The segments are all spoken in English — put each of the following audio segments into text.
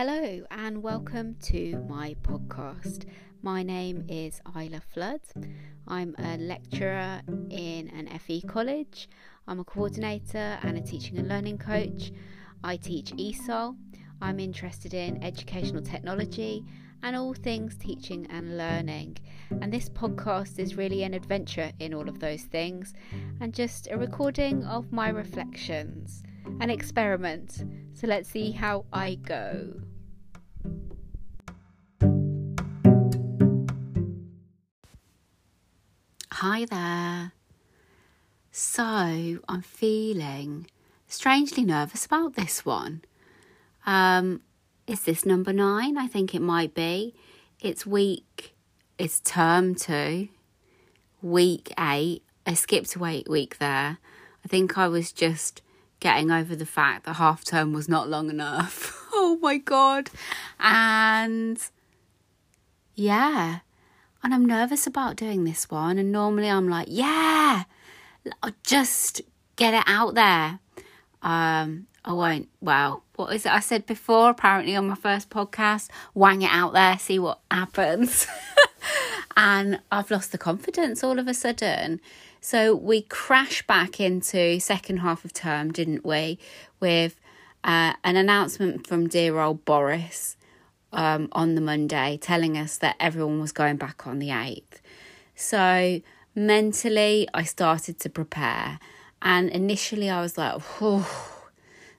Hello and welcome to my podcast. My name is Isla Flood. I'm a lecturer in an FE college. I'm a coordinator and a teaching and learning coach. I teach ESOL. I'm interested in educational technology and all things teaching and learning. And this podcast is really an adventure in all of those things and just a recording of my reflections, an experiment. So let's see how I go. Hi there. So, I'm feeling strangely nervous about this one. Um, is this number nine? I think it might be. It's week, it's term two, week eight. I skipped a week, week there. I think I was just getting over the fact that half term was not long enough. oh my god. And yeah. And I'm nervous about doing this one. And normally I'm like, yeah, just get it out there. Um, I won't. Well, what is it I said before? Apparently on my first podcast, wang it out there, see what happens. and I've lost the confidence all of a sudden. So we crash back into second half of term, didn't we? With uh, an announcement from dear old Boris um, on the Monday telling us that everyone was going back on the 8th. So mentally, I started to prepare. And initially, I was like, oh,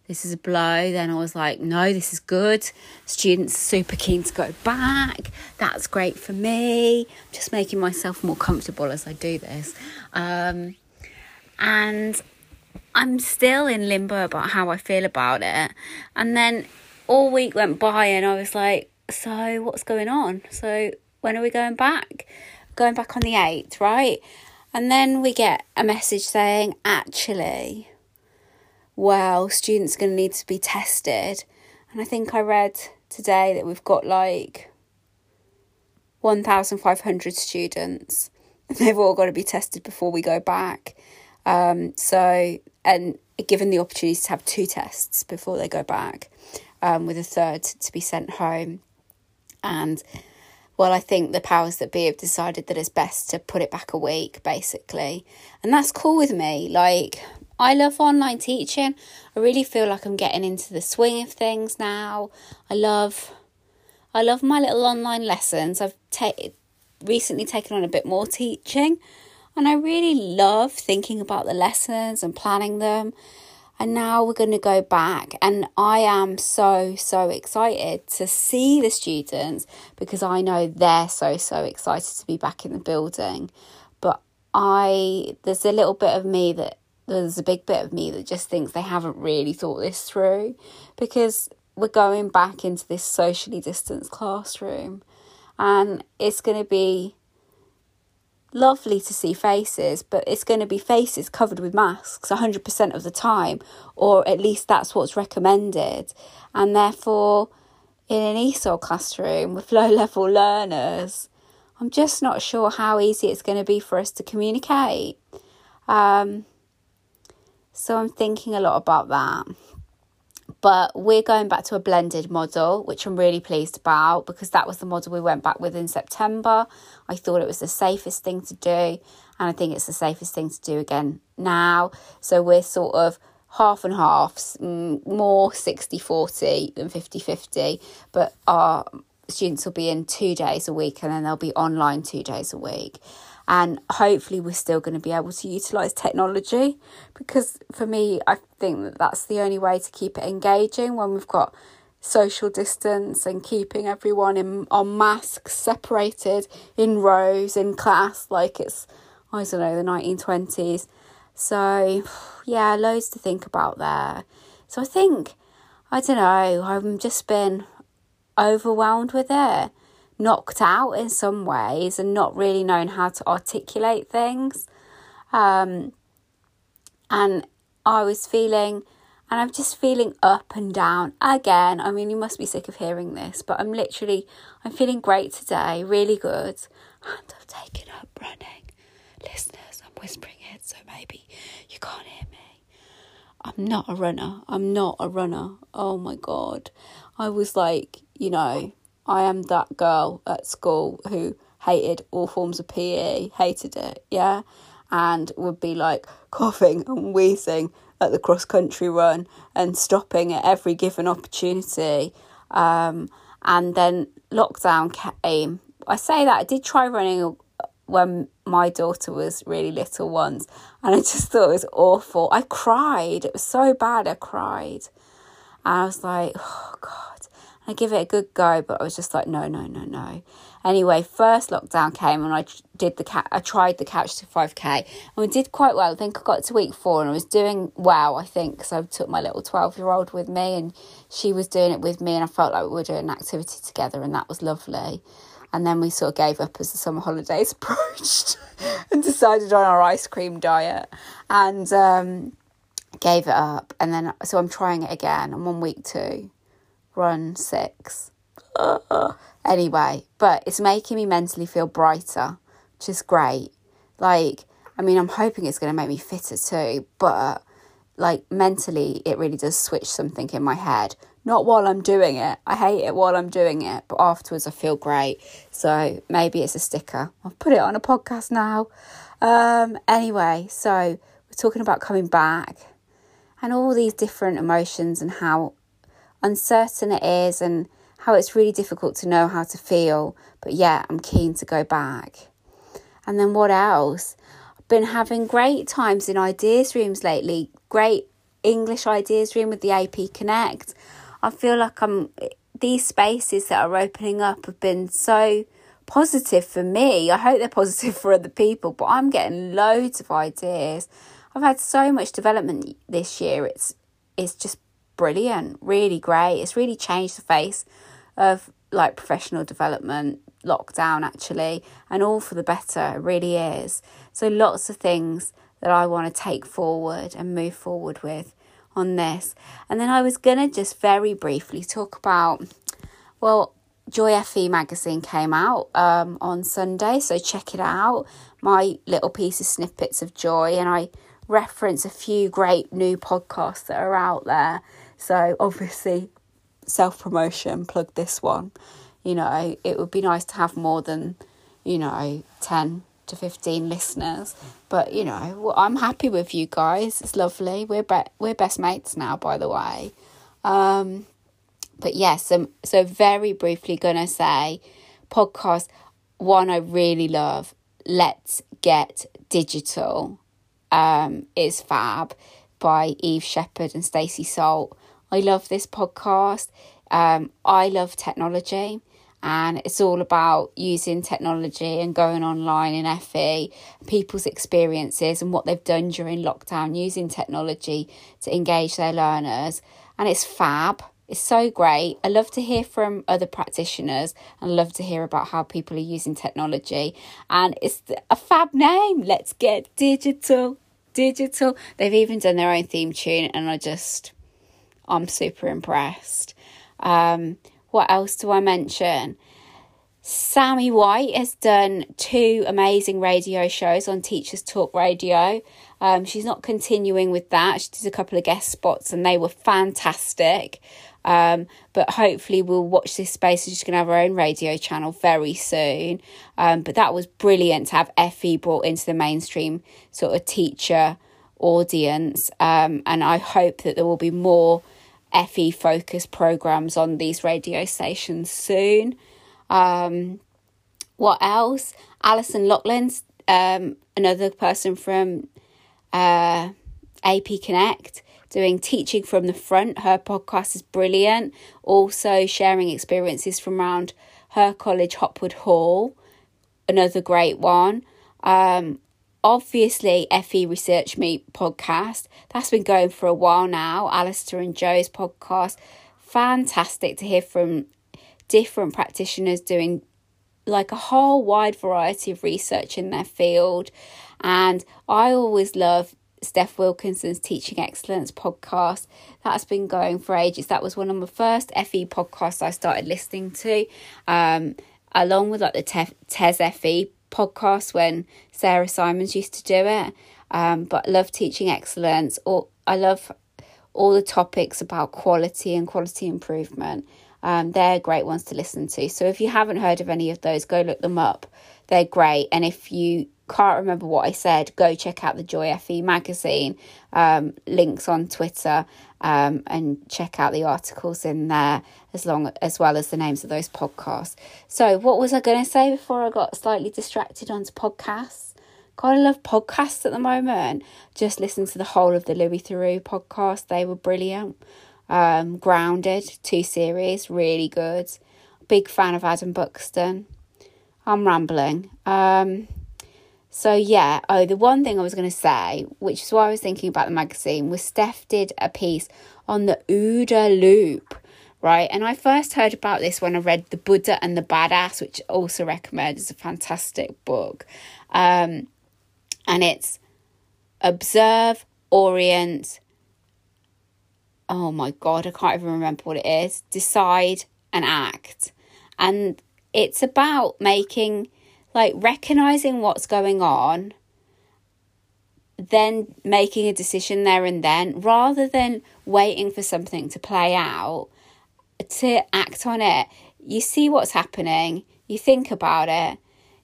this is a blow. Then I was like, no, this is good. Students super keen to go back. That's great for me. just making myself more comfortable as I do this. Um, and I'm still in limbo about how I feel about it. And then all week went by and I was like, so what's going on? So when are we going back? Going back on the 8th, right? And then we get a message saying, actually, well, students are going to need to be tested. And I think I read today that we've got like 1,500 students. They've all got to be tested before we go back. Um, so, and given the opportunity to have two tests before they go back, um, with a third to be sent home. And well, I think the powers that be have decided that it's best to put it back a week, basically. And that's cool with me. Like, I love online teaching. I really feel like I'm getting into the swing of things now. I love I love my little online lessons. I've ta- recently taken on a bit more teaching and I really love thinking about the lessons and planning them. And now we're going to go back and I am so so excited to see the students because I know they're so so excited to be back in the building. But I there's a little bit of me that there's a big bit of me that just thinks they haven't really thought this through because we're going back into this socially distanced classroom and it's going to be lovely to see faces, but it's going to be faces covered with masks 100% of the time, or at least that's what's recommended. And therefore, in an ESOL classroom with low level learners, I'm just not sure how easy it's going to be for us to communicate. Um, so I'm thinking a lot about that. But we're going back to a blended model, which I'm really pleased about because that was the model we went back with in September. I thought it was the safest thing to do, and I think it's the safest thing to do again now. So we're sort of half and half, more 60 40 than 50 50, but our students will be in two days a week and then they'll be online two days a week and hopefully we're still going to be able to utilize technology because for me i think that that's the only way to keep it engaging when we've got social distance and keeping everyone in on masks separated in rows in class like it's i don't know the 1920s so yeah loads to think about there. So i think i don't know i've just been overwhelmed with it knocked out in some ways and not really knowing how to articulate things. Um, and I was feeling, and I'm just feeling up and down again. I mean, you must be sick of hearing this, but I'm literally, I'm feeling great today, really good. And I've taken up running. Listeners, I'm whispering it, so maybe you can't hear me. I'm not a runner. I'm not a runner. Oh my God. I was like, you know, I am that girl at school who hated all forms of PE, hated it, yeah, and would be like coughing and wheezing at the cross country run and stopping at every given opportunity. Um, and then lockdown came. I say that I did try running when my daughter was really little once, and I just thought it was awful. I cried. It was so bad. I cried, and I was like, oh god. I give it a good go, but I was just like, no, no, no, no. Anyway, first lockdown came and I did the cat. I tried the couch to five k and we did quite well. I think I got to week four and I was doing well. I think because I took my little twelve year old with me and she was doing it with me, and I felt like we were doing an activity together, and that was lovely. And then we sort of gave up as the summer holidays approached and decided on our ice cream diet and um, gave it up. And then so I'm trying it again. I'm on week two, run six. Anyway, but it's making me mentally feel brighter, which is great. Like, I mean, I'm hoping it's going to make me fitter too, but like mentally, it really does switch something in my head. Not while I'm doing it. I hate it while I'm doing it, but afterwards I feel great. So maybe it's a sticker. I'll put it on a podcast now. Um, anyway, so we're talking about coming back and all these different emotions and how uncertain it is and how it's really difficult to know how to feel, but yeah, I'm keen to go back. And then what else? I've been having great times in ideas rooms lately, great English ideas room with the AP Connect. I feel like I'm these spaces that are opening up have been so positive for me. I hope they're positive for other people, but I'm getting loads of ideas. I've had so much development this year. It's it's just brilliant, really great. It's really changed the face of like professional development, lockdown actually, and all for the better. It really is. So lots of things that I want to take forward and move forward with on this. And then I was going to just very briefly talk about, well, Joy FE magazine came out um, on Sunday, so check it out. My little piece of snippets of joy, and I reference a few great new podcasts that are out there. So obviously, self promotion, plug this one. You know, it would be nice to have more than, you know, 10 to 15 listeners. But, you know, I'm happy with you guys. It's lovely. We're, be- we're best mates now, by the way. Um, but yes, um, so very briefly gonna say podcast one I really love, Let's Get Digital, um, is fab by Eve Shepherd and Stacey Salt. I love this podcast. Um, I love technology and it's all about using technology and going online in FE, people's experiences and what they've done during lockdown using technology to engage their learners. And it's fab. It's so great. I love to hear from other practitioners and love to hear about how people are using technology. And it's a fab name. Let's get digital. Digital. They've even done their own theme tune, and I just I'm super impressed. Um, what else do I mention? Sammy White has done two amazing radio shows on Teachers Talk Radio. Um, she's not continuing with that. She did a couple of guest spots and they were fantastic. Um, but hopefully, we'll watch this space. She's going to have her own radio channel very soon. Um, but that was brilliant to have FE brought into the mainstream sort of teacher audience. Um, and I hope that there will be more FE focus programs on these radio stations soon. Um, what else? Alison Loughlin's um, another person from uh, AP Connect doing teaching from the front. Her podcast is brilliant. Also sharing experiences from around her college, Hopwood Hall, another great one. Um, obviously FE Research Meet podcast. That's been going for a while now. Alistair and Joe's podcast. Fantastic to hear from different practitioners doing like a whole wide variety of research in their field. And I always love Steph Wilkinson's Teaching Excellence podcast. That's been going for ages. That was one of my first FE podcasts I started listening to, um, along with like the Te- TES FE podcast when Sarah Simons used to do it. Um, but I love teaching excellence. Or I love all the topics about quality and quality improvement. Um, they're great ones to listen to. So if you haven't heard of any of those, go look them up. They're great. And if you can't remember what I said, go check out the Joy FE magazine. Um, links on Twitter um, and check out the articles in there as long as well as the names of those podcasts. So, what was I going to say before I got slightly distracted onto podcasts? God, I love podcasts at the moment. Just listen to the whole of the Louis Theroux podcast; they were brilliant. Um, Grounded, two series, really good. Big fan of Adam Buxton. I'm rambling. Um, so yeah, oh, the one thing I was going to say, which is why I was thinking about the magazine, was Steph did a piece on the OODA loop, right? And I first heard about this when I read The Buddha and the Badass, which I also recommend. It's a fantastic book. Um, and it's observe, orient, oh my god, I can't even remember what it is. Decide and act. And it's about making like recognizing what's going on then making a decision there and then rather than waiting for something to play out to act on it. You see what's happening you think about it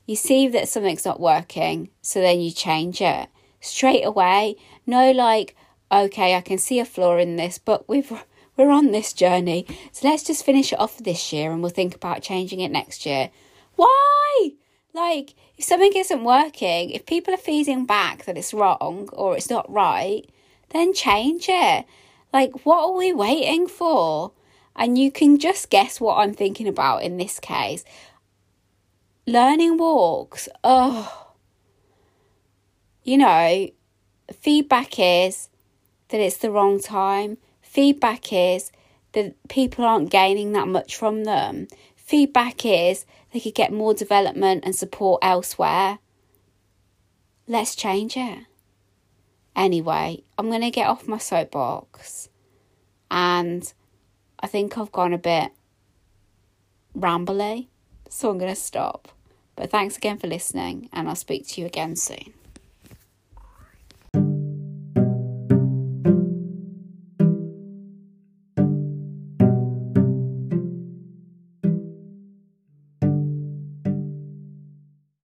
you see that something's not working so then you change it. Straight away no like okay i can see a flaw in this but we've we're on this journey so let's just finish it off this year and we'll think about changing it next year. Why like, if something isn't working, if people are feeding back that it's wrong or it's not right, then change it. Like, what are we waiting for? And you can just guess what I'm thinking about in this case. Learning walks. Oh, you know, feedback is that it's the wrong time. Feedback is that people aren't gaining that much from them. Feedback is they could get more development and support elsewhere. Let's change it. Anyway, I'm going to get off my soapbox. And I think I've gone a bit rambly. So I'm going to stop. But thanks again for listening, and I'll speak to you again soon.